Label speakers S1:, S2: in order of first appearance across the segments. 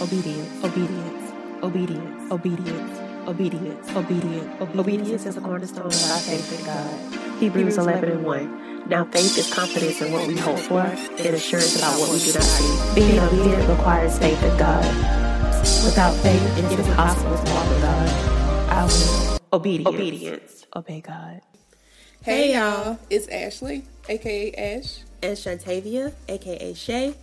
S1: obedience, obedience, obedience, obedience, obedience, obedience. Obedience is the cornerstone of our faith in God. Hebrews 11 and 1. Now faith is confidence in what we hope for and assurance about what we do not see. Being obedient requires faith in God. Without faith, it is impossible to walk with God. I will. Obedience. Obedience. Obey God.
S2: Hey y'all, it's Ashley, aka Ash,
S1: And Shantavia, aka Shay.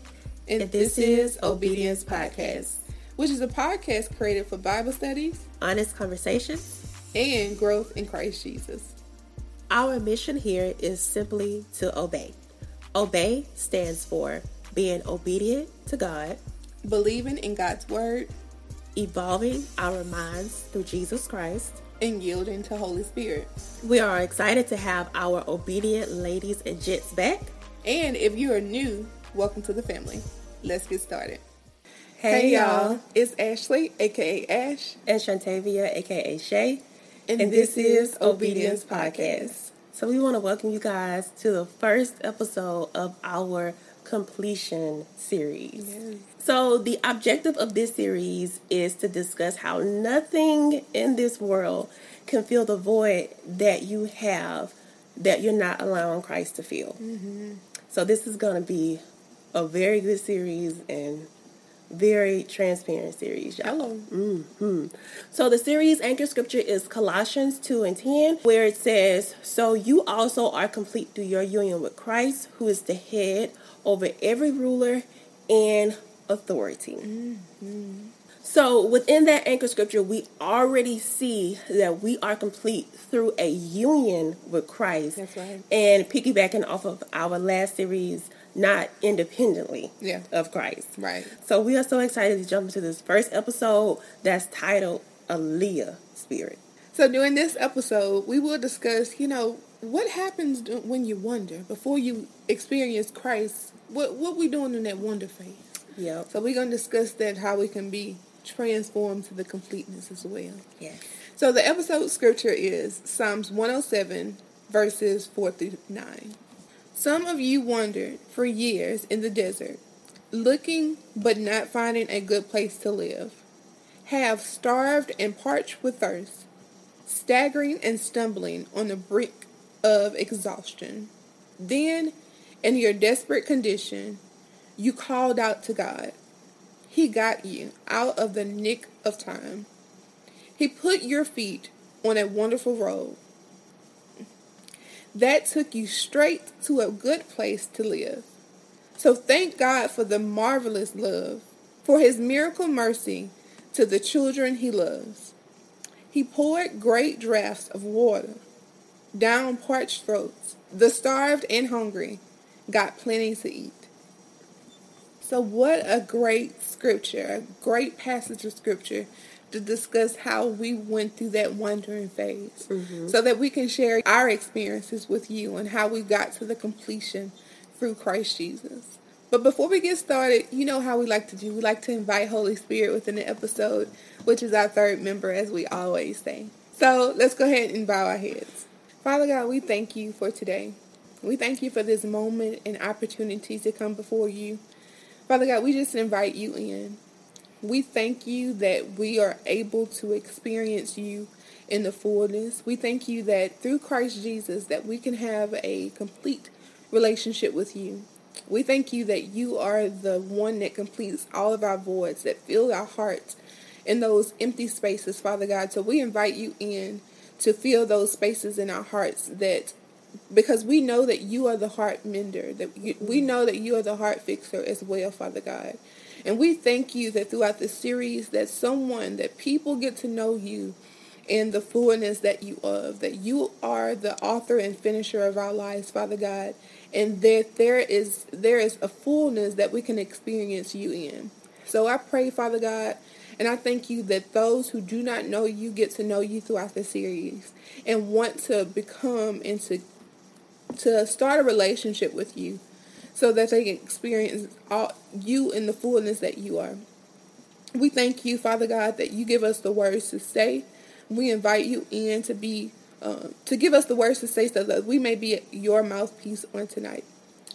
S2: And, this,
S1: this
S2: is
S1: is
S2: Obedience Podcast, which is a podcast created for Bible studies
S1: Honest conversations.
S2: and growth in Christ Jesus.
S1: Our mission here is simply to obey. Obey stands for being obedient to God,
S2: Believing in God's word
S1: evolving our minds through Jesus Christ.
S2: and yielding to Holy Spirit.
S1: We are excited to have our obedient ladies and gents back.
S2: And if you are new, welcome to the family. Let's get started.
S1: Hey, y'all.
S2: it's Ashley, aka Ash,
S1: And Shantavia, aka Shay.
S2: and, this, is Obedience Podcast.
S1: So we want to welcome you guys to the first episode of our completion series.
S2: Yes.
S1: So the objective of this series is to discuss how nothing in this world can fill the void that you have that you're not allowing Christ to fill. Mm-hmm. So this is going to be a very good series and very transparent series, y'all.
S2: Hello.
S1: So the series anchor scripture is Colossians 2 and 10, where it says, So you also are complete through your union with Christ, who is the head over every ruler and authority. Mm-hmm. So within that anchor scripture, we already see that we are complete through a union with Christ.
S2: That's right.
S1: And piggybacking off of our last series, not independently
S2: Yeah.
S1: of Christ.
S2: Right.
S1: So we are so excited to jump into this first episode that's titled a Leah Spirit.
S2: So during this episode, we will discuss, you know, what happens when you wonder before you experience Christ. What what we doing in that wonder phase?
S1: Yep.
S2: So we're gonna discuss that how we can be transformed to the completeness as well.
S1: Yes.
S2: So the episode scripture is Psalms 107 verses 4 through 9. Some of you wandered for years in the desert, looking but not finding a good place to live. Have starved and parched with thirst, staggering and stumbling on the brink of exhaustion. Then, in your desperate condition, you called out to God. He got you out of the nick of time. He put your feet on a wonderful road that took you straight to a good place to live. So thank God for the marvelous love, for his miracle mercy to the children he loves. He poured great draughts of water down parched throats. The starved and hungry got plenty to eat. So, what a great scripture, a great passage of scripture to discuss how we went through that wandering phase mm-hmm. so that we can share our experiences with you and how we got to the completion through Christ Jesus. But before we get started, you know how we like to do. We like to invite Holy Spirit within the episode, which is our third member, as we always say. So let's go ahead and bow our heads. Father God, we thank you for today. We thank you for this moment and opportunity to come before you. Father God, we just invite you in. We thank you that we are able to experience you in the fullness. We thank you that through Christ Jesus that we can have a complete relationship with you. We thank you that you are the one that completes all of our voids, that fill our hearts in those empty spaces, Father God. So we invite you in to fill those spaces in our hearts that because we know that you are the heart mender, that we know that you are the heart fixer as well, Father God. And we thank you that throughout this series that someone, that people get to know you in the fullness that you of, that you are the author and finisher of our lives, Father God, and that there is there is a fullness that we can experience you in. So I pray, Father God, and I thank you that those who do not know you get to know you throughout the series and want to become and to to start a relationship with you so that they can experience all you in the fullness that you are. We thank you, Father God, that you give us the words to say. We invite you in to be um, to give us the words to say so that we may be your mouthpiece on tonight.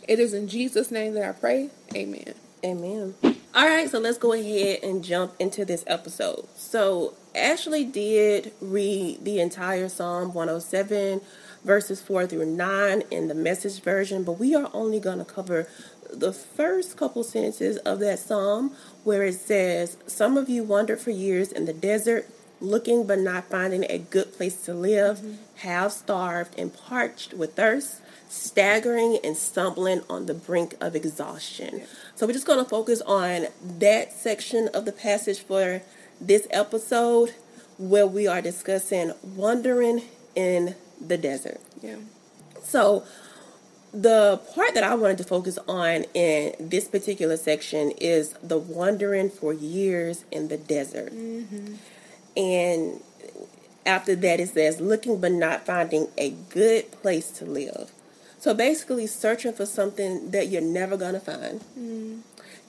S2: It is in Jesus' name that I pray. Amen.
S1: Amen. All right, so let's go ahead and jump into this episode. So, Ashley did read the entire Psalm 107, verses 4 through 9 in the message version, but we are only going to cover the first couple sentences of that psalm where it says, Some of you wandered for years in the desert, looking but not finding a good place to live, mm-hmm. half starved and parched with thirst, staggering and stumbling on the brink of exhaustion. Yeah. So we're just going to focus on that section of the passage for this episode where we are discussing wandering in the desert.
S2: Yeah.
S1: So the part that I wanted to focus on in this particular section is the wandering for years in the desert. Mm-hmm. And after that, it says looking but not finding a good place to live. So basically, searching for something that you're never going to find. Mm.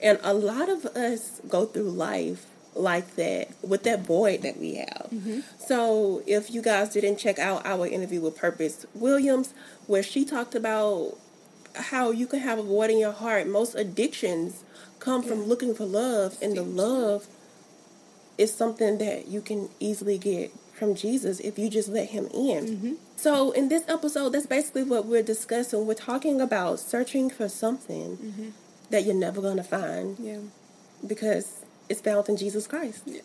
S1: And a lot of us go through life like that with that void that we have. Mm-hmm. So if you guys didn't check out our interview with Purpose Williams, where she talked about how you can have a void in your heart. Most addictions come yeah. from looking for love, and the love is something that you can easily get from Jesus if you just let Him in. Mm-hmm. So, in this episode, that's basically what we're discussing. We're talking about searching for something mm-hmm. that you're never going to find.
S2: Yeah.
S1: Because it's found in Jesus Christ.
S2: Yeah.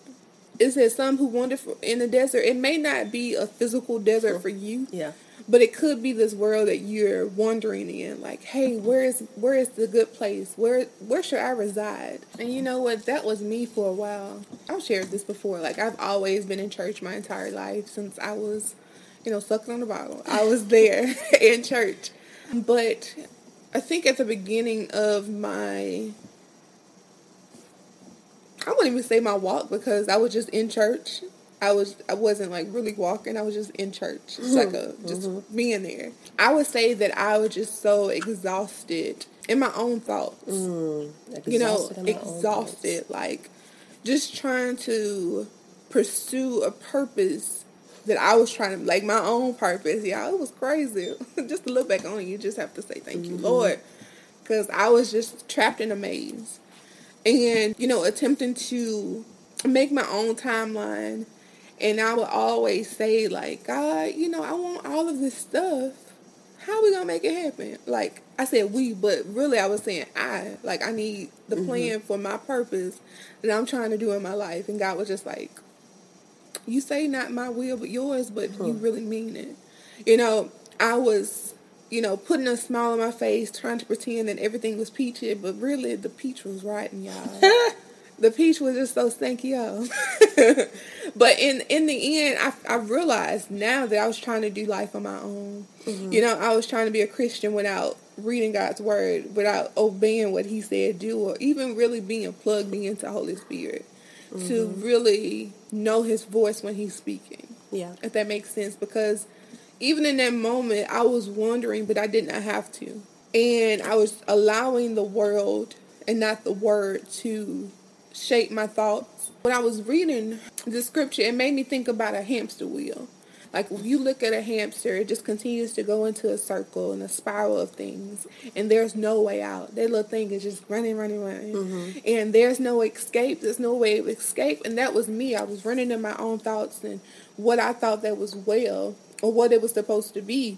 S2: It says some who wander in the desert. It may not be a physical desert for you.
S1: Yeah.
S2: But it could be this world that you're wandering in. Like, hey, where is where is the good place? Where where should I reside? And you know what? That was me for a while. I've shared this before. Like I've always been in church my entire life since I was, you know, sucking on the bottle. I was there in church. But I think at the beginning of my I wouldn't even say my walk because I was just in church. I was I wasn't like really walking. I was just in church. It's mm-hmm. like a just mm-hmm. being there. I would say that I was just so exhausted in my own thoughts. Mm, you know, exhausted. Like just trying to pursue a purpose that I was trying to like my own purpose. Yeah, it was crazy. just to look back on it, you just have to say thank mm-hmm. you, Lord, because I was just trapped in a maze and you know attempting to make my own timeline. And i would always say like god you know i want all of this stuff. How are we gonna make it happen? Like i said we but really i was saying i. Like i need the mm-hmm. plan for my purpose that i'm trying to do in my life. And god was just like you say not my will but yours but huh. you really mean it. You know i was you know, putting a smile on my face, trying to pretend that everything was peachy, but really the peach was rotten, y'all. the peach was just so stinky, y'all. but in in the end, I, I realized now that I was trying to do life on my own. Mm-hmm. You know, I was trying to be a Christian without reading God's word, without obeying what He said do, or even really being plugged into Holy Spirit mm-hmm. to really know His voice when He's speaking.
S1: Yeah,
S2: if that makes sense, because even in that moment, I was wondering, but I did not have to. And I was allowing the world and not the word to shape my thoughts. When I was reading the scripture, it made me think about a hamster wheel. Like if you look at a hamster, it just continues to go into a circle and a spiral of things, and there's no way out. That little thing is just running, running, running, mm-hmm. and there's no escape. There's no way of escape, and that was me. I was running in my own thoughts and what I thought that was well, or what it was supposed to be.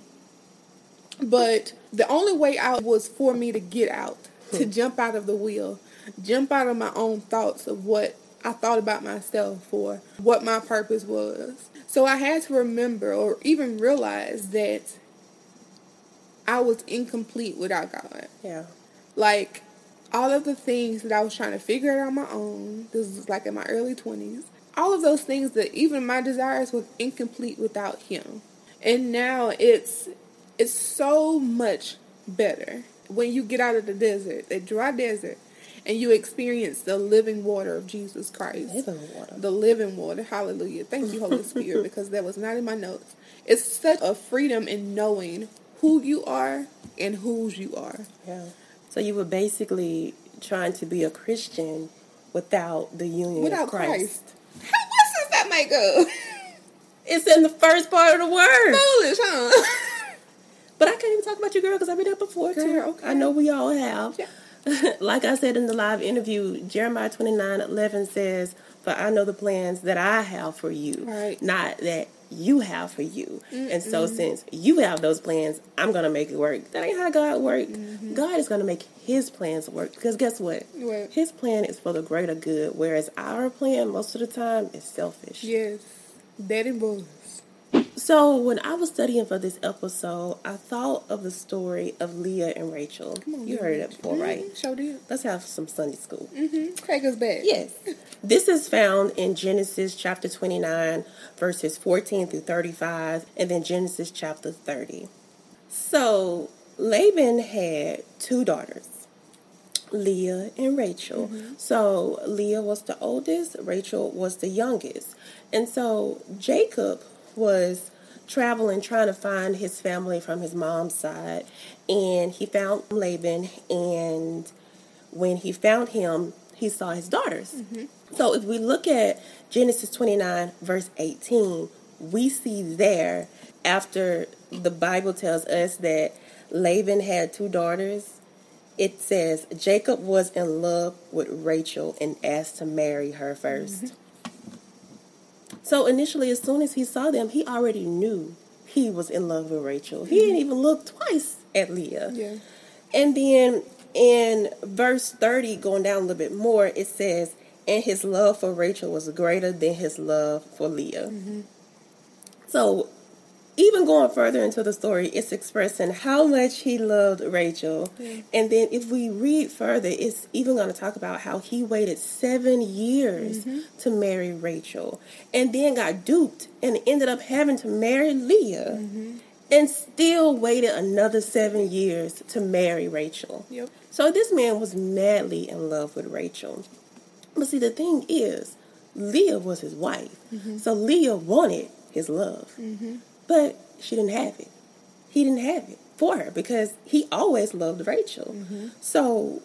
S2: But the only way out was for me to get out, to hmm. jump out of the wheel, jump out of my own thoughts of what I thought about myself or what my purpose was. So I had to remember or even realize that I was incomplete without God.
S1: Yeah.
S2: Like all of the things that I was trying to figure out on my own, this was like in my early 20s, all of those things that even my desires was incomplete without him. And now it's it's so much better when you get out of the desert, the dry desert, and you experience the living water of Jesus Christ.
S1: Living water.
S2: The living water. Hallelujah. Thank you, Holy Spirit, because that was not in my notes. It's such a freedom in knowing who you are and whose you are.
S1: Yeah. So you were basically trying to be a Christian without the union
S2: without
S1: of Christ.
S2: Christ. How much does that make up?
S1: It's in the first part of the word.
S2: Foolish, huh?
S1: but I can't even talk about you, girl, because I've been there before girl, too. Okay. I know we all have.
S2: Yeah.
S1: like I said in the live interview, Jeremiah 29 11 says, For I know the plans that I have for you,
S2: Right.
S1: not that you have for you. And so, since you have those plans, I'm going to make it work. That ain't how God works. Mm-hmm. God is going to make his plans work. Because guess what?
S2: What?
S1: His plan is for the greater good, whereas our plan, most of the time, is selfish.
S2: Yes. Daddy boys.
S1: So when I was studying for this episode, I thought of the story of Leah and Rachel. you heard it before, right?
S2: Mhm, Sure did.
S1: Let's have some Sunday school.
S2: Mm-hmm. Craig us back.
S1: Yes. This is found in Genesis chapter 29, verses 14 through 35, and then Genesis chapter 30. So Laban had two daughters, Leah and Rachel. So Leah was the oldest, Rachel was the youngest. And so Jacob was traveling trying to find his family from his mom's side, and he found Laban and when he found him, he saw his daughters. Mm-hmm. So if we look at Genesis 29, verse 18, we see there, after the Bible tells us that Laban had two daughters, it says Jacob was in love with Rachel and asked to marry her 1st So initially, as soon as he saw them, he already knew he was in love with Rachel. He mm-hmm. didn't even look twice at Leah.
S2: Yeah.
S1: And then in verse 30, going down a little bit more, it says, And his love for Rachel was greater than his love for Leah. Mm-hmm. So, even going further into the story, it's expressing how much he loved Rachel. And then, if we read further, it's even going to talk about how he waited seven years mm-hmm. to marry Rachel and then got duped and ended up having to marry Leah mm-hmm. and still waited another seven years to marry Rachel.
S2: Yep.
S1: So this man was madly in love with Rachel. But see, the thing is, Leah was his wife. Mm-hmm. So Leah wanted his love. But she didn't have it. He didn't have it for her because he always loved Rachel. Mm-hmm. So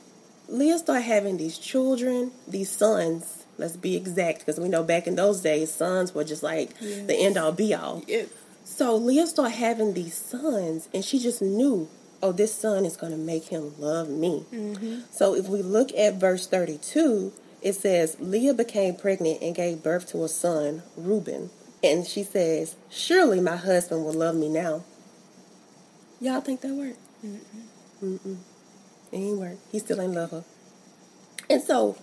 S1: Leah started having these children, these sons. Let's be exact because we know back in those days, sons were just like
S2: Yes.
S1: the end all be all.
S2: Yes.
S1: So Leah started having these sons, and she just knew, oh, this son is going to make him love me. Mm-hmm. So if we look at verse 32, it says, Leah became pregnant and gave birth to a son, Reuben. And she says, Surely my husband will love me now. Y'all think that worked? Mm-mm. It ain't work. He still ain't love her. And so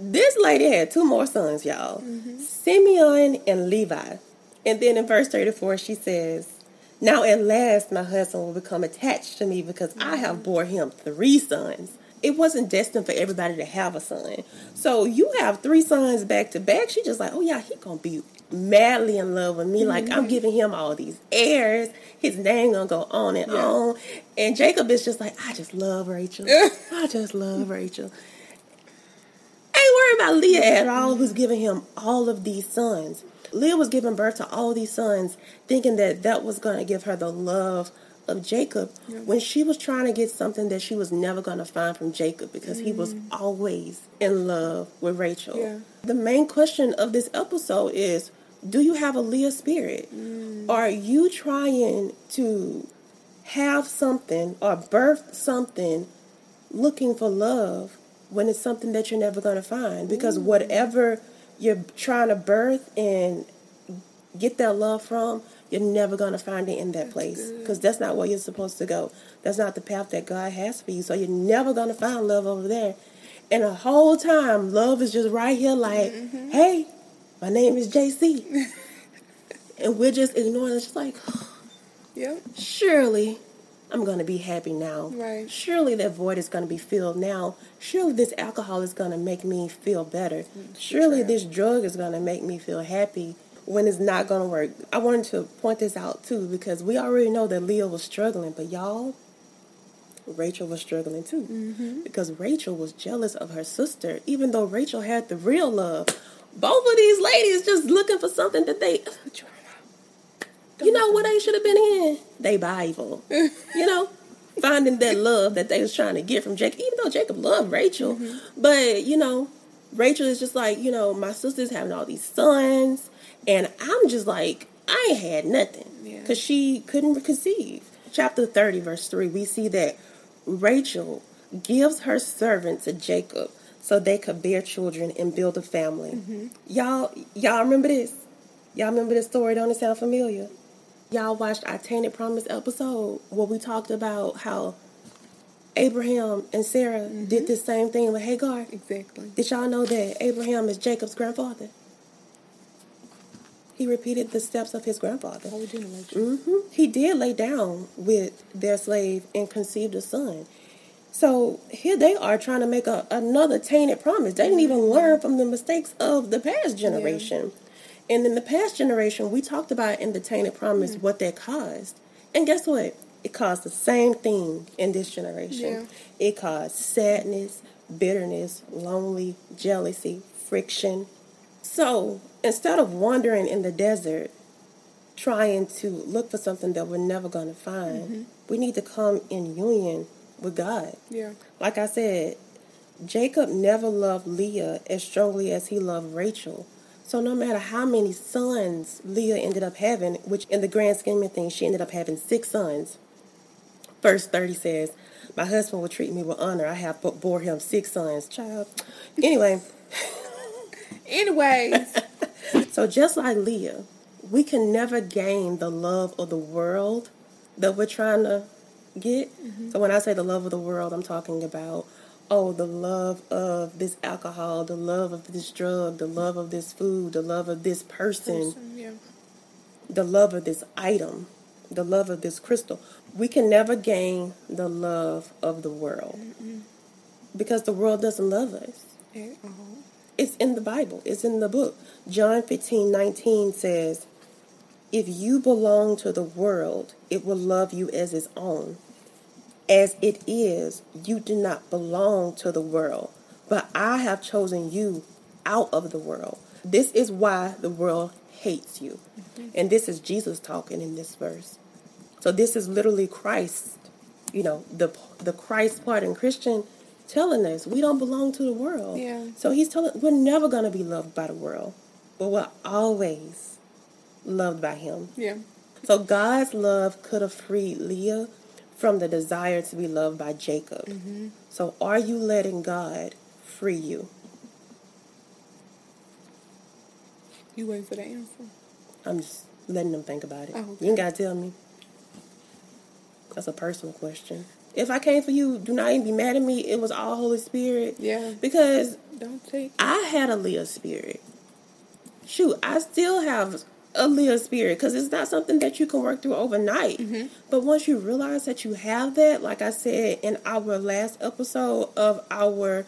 S1: this lady had two more sons, y'all mm-hmm. Simeon and Levi. And then in verse 34, she says, Now at last my husband will become attached to me because I have mm-hmm. bore him three sons. It wasn't destined for everybody to have a son. So you have three sons back to back. She just like, oh yeah, he gonna be madly in love with me. Mm-hmm. Like I'm giving him all these heirs. His name gonna go on and
S2: Yeah.
S1: on. And Jacob is just like, I just love Rachel. I just love Rachel. Ain't worried about Leah at all, who's giving him all of these sons. Leah was giving birth to all these sons, thinking that that was going to give her the love of Jacob when she was trying to get something that she was never going to find from Jacob because he was mm. always in love with Rachel.
S2: Yeah.
S1: The main question of this episode is do you have a Leah spirit? Mm. Are you trying to have something or birth something looking for love when it's something that you're never going to find? Because mm. whatever you're trying to birth and get that love from you're never going to find it in that place. because that's not where you're supposed to go. That's not the path that god has for you. So you're never going to find love over there. And the whole time love is just right here like mm-hmm. hey my name is jc and we're just ignoring it it's just like
S2: Yep.
S1: surely I'm going to be happy now.
S2: Right.
S1: Surely that void is going to be filled now. Surely this alcohol is going to make me feel better. Mm, surely
S2: true.
S1: this drug is going to make me feel happy when it's not going to work. I wanted to point this out too because we already know that Leah was struggling, but y'all, Rachel was struggling too mm-hmm. because Rachel was jealous of her sister, even though Rachel had the real love. Both of these ladies just looking for something that they oh, you know what they should have been in? They Bible. you know? Finding that love that they was trying to get from Jacob, even though Jacob loved Rachel. Mm-hmm. But, you know, Rachel is just like, you know, my sister's having all these sons, and I'm just like, I ain't had nothing.
S2: Yeah.
S1: Because she couldn't conceive. Chapter 30, verse 3, we see that Rachel gives her servant to Jacob so they could bear children and build a family. Y'all, y'all remember this? Y'all remember this story? Don't it sound familiar? Y'all watched our Tainted Promise episode where we talked about how Abraham and Sarah did the same thing with Hagar.
S2: Exactly.
S1: Did y'all know that Abraham is Jacob's grandfather? He repeated the steps of his grandfather.
S2: Whole generation.
S1: hmm He did lay down with their slave and conceived a son. So here they are trying to make a, another tainted promise. They didn't even mm-hmm. learn from the mistakes of the past generation. And in the past generation, we talked about in the tainted promise what that caused. And guess what? It caused the same thing in this generation. It caused sadness, bitterness, lonely, jealousy, friction. So instead of wandering in the desert, trying to look for something that we're never going to find, mm-hmm. we need to come in union with God.
S2: Yeah.
S1: Like I said, Jacob never loved Leah as strongly as he loved Rachel. So no matter how many sons Leah ended up having, which in the grand scheme of things, she ended up having six sons. Verse 30 says, My husband will treat me with honor. I have bore him six sons. Child. Anyway,
S2: Anyways,
S1: so just like Leah, we can never gain the love of the world that we're trying to get. So when I say the love of the world, I'm talking about oh, the love of this alcohol, the love of this drug, the love of this food, the love of this person,
S2: yeah.
S1: the love of this item, the love of this crystal. We can never gain the love of the world because the world doesn't love us. It's in the Bible. It's in the book. John 15, 19 says, If you belong to the world, it will love you as its own. As it is, you do not belong to the world, but I have chosen you out of the world. This is why the world hates you. Mm-hmm. And this is Jesus talking in this verse. So this is literally Christ, you know, the the Christ part in Christian telling us we don't belong to the world.
S2: Yeah.
S1: So he's telling we're never going to be loved by the world, but we're always loved by him.
S2: Yeah.
S1: So God's love could have freed Leah from the desire to be loved by Jacob. Mm-hmm. So are you letting God free you?
S2: You waiting for the answer.
S1: I'm just letting them think about it.
S2: Oh, okay.
S1: You ain't got to tell me. That's a personal question. If I came for you, do not even be mad at me. It was all Holy Spirit.
S2: Yeah.
S1: Because
S2: Don't take.
S1: I had a Leah spirit. Shoot, I still have a Leah spirit because it's not something that you can work through overnight. Mm-hmm. But once you realize that you have that, like I said in our last episode of our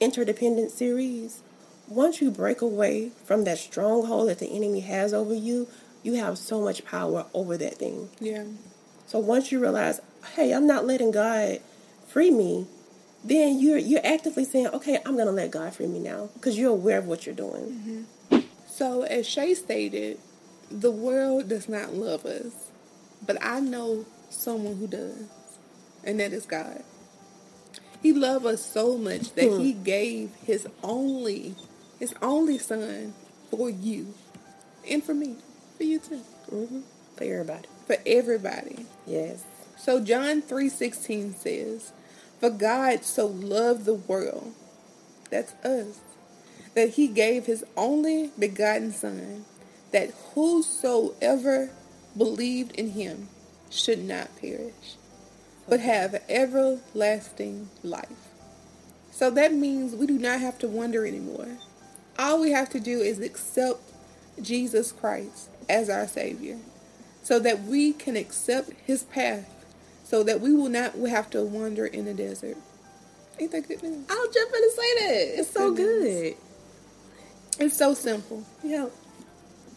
S1: interdependent series, once you break away from that stronghold that the enemy has over you, you have so much power over that thing.
S2: Yeah.
S1: So once you realize, hey, I'm not letting God free me, then you're you're actively saying, okay, I'm gonna let God free me now because you're aware of what you're doing. Mm-hmm.
S2: So, as Shay stated, the world does not love us, but I know someone who does, and that is God. He loved us so much that He gave His only, His only Son for you, and for me, for you too,
S1: hmm For everybody,
S2: for everybody.
S1: yes.
S2: So John 3:16 says, "For God so loved the world, that's us, that he gave his only begotten son, that whosoever believed in him should not perish, but have everlasting life." So that means we do not have to wonder anymore. All we have to do is accept Jesus Christ as our savior so that we can accept his path so that we will not have to wander in the desert. Ain't that good news?
S1: I was just gonna say that. It's so
S2: Goodness.
S1: good.
S2: It's so simple.
S1: Yeah.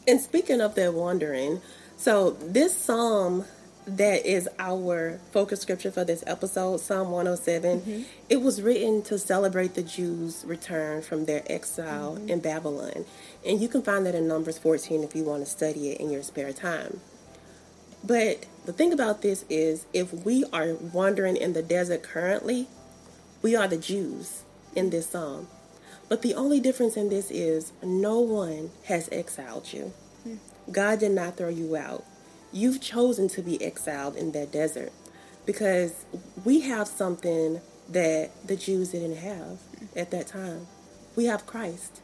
S1: And speaking of that wandering, so this psalm that is our focus scripture for this episode, Psalm 107, mm-hmm. it was written to celebrate the Jews' return from their exile mm-hmm. in Babylon. And you can find that in Numbers 14 if you want to study it in your spare time. But the thing about this is, if we are wandering in the desert currently, we are the Jews in this psalm. But the only difference in this is no one has exiled you. Hmm. God did not throw you out. You've chosen to be exiled in that desert because we have something that the Jews didn't have hmm. at that time. We have Christ.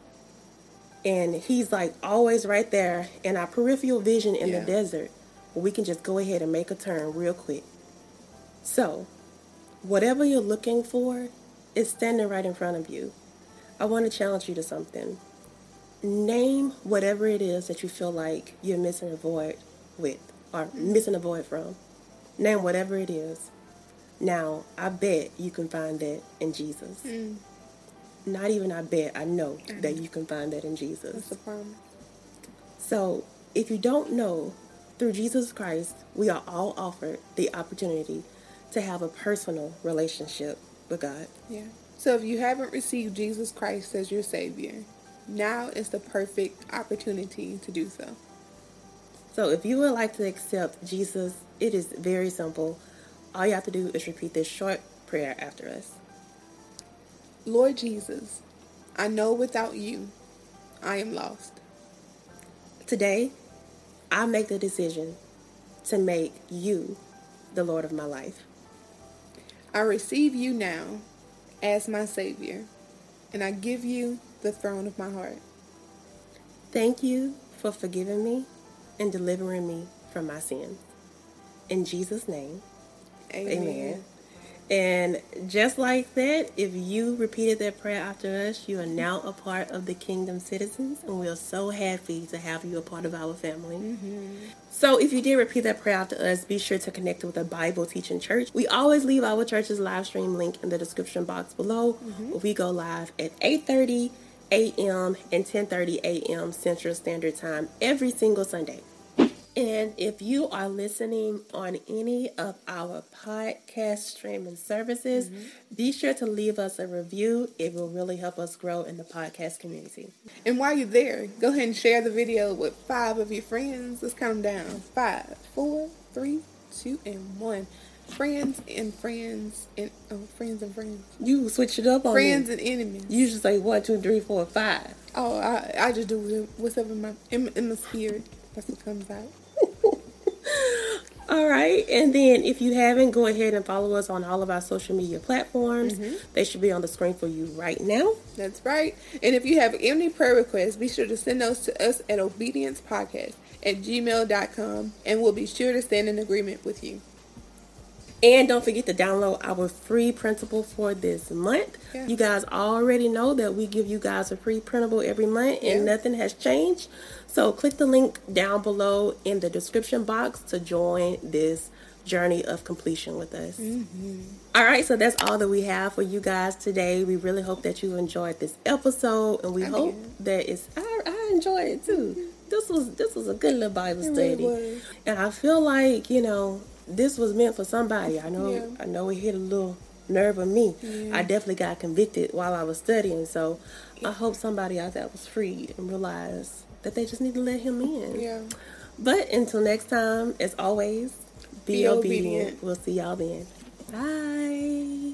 S1: And he's like always right there in our peripheral vision in
S2: Yeah.
S1: the desert. We can just go ahead and make a turn real quick. So, whatever you're looking for is standing right in front of you. I want to challenge you to something. Name whatever it is that you feel like you're missing a void with or missing a void from. Name whatever it is. Now, I bet you can find that in Jesus.
S2: Mm.
S1: Not even I bet, I know that you can find that in Jesus.
S2: That's a promise.
S1: So, if you don't know, through Jesus Christ, we are all offered the opportunity to have a personal relationship with God.
S2: Yeah. So if you haven't received Jesus Christ as your Savior, now is the perfect opportunity to do so.
S1: So, if you would like to accept Jesus, it is very simple. All you have to do is repeat this short prayer after us.
S2: Lord Jesus, I know without you, I am lost.
S1: Today, I make the decision to make you the Lord of my life.
S2: I receive you now as my Savior, and I give you the throne of my heart.
S1: Thank you for forgiving me and delivering me from my sins. In Jesus' name,
S2: Amen.
S1: Amen. And just like that, if you repeated that prayer after us, you are now a part of the kingdom citizens, and we are so happy to have you a part of our family. Mm-hmm. So, if you did repeat that prayer after us, be sure to connect with a Bible teaching church. We always leave our church's live stream link in the description box below. Mm-hmm. We go live at 8:30 a.m. and 10:30 a.m. Central Standard Time every single Sunday. And if you are listening on any of our podcast streaming services, mm-hmm. be sure to leave us a review. It will really help us grow in the podcast community.
S2: And while you're there, go ahead and share the video with five of your friends. Let's count them down. Five, four, three, two, and one. Friends and friends and oh, friends and friends.
S1: You switch it up on
S2: Friends
S1: me.
S2: and enemies.
S1: You usually say one, two, three, four, five.
S2: Oh, I, I just do what's up in my in, in my spirit. That's what comes out.
S1: All right. And then if you haven't, go ahead and follow us on all of our social media platforms. Mm-hmm. They should be on the screen for you right now.
S2: That's right. And if you have any prayer requests, be sure to send those to us at obediencepodcast at gmail.com and we'll be sure to stand in agreement with you.
S1: And don't forget to download our free printable for this month.
S2: Yeah.
S1: You guys already know that we give you guys a free printable every month and
S2: Yeah.
S1: nothing has changed. So click the link down below in the description box to join this journey of completion with us. Mm-hmm. All right, so that's all that we have for you guys today. We really hope that you enjoyed this episode and we
S2: I
S1: hope
S2: did.
S1: that it's I, I enjoyed it too. Mm-hmm. This was this was a good little Bible
S2: It
S1: study.
S2: really.
S1: And I feel like, you know, this was meant for somebody. I know
S2: Yeah.
S1: I know it hit a little nerve of me. I definitely got convicted while I was studying. So I hope somebody out there was freed and realized that they just need to let him in.
S2: Yeah.
S1: But until next time, as always, be,
S2: Be
S1: obedient.
S2: obedient.
S1: We'll see y'all then. Bye.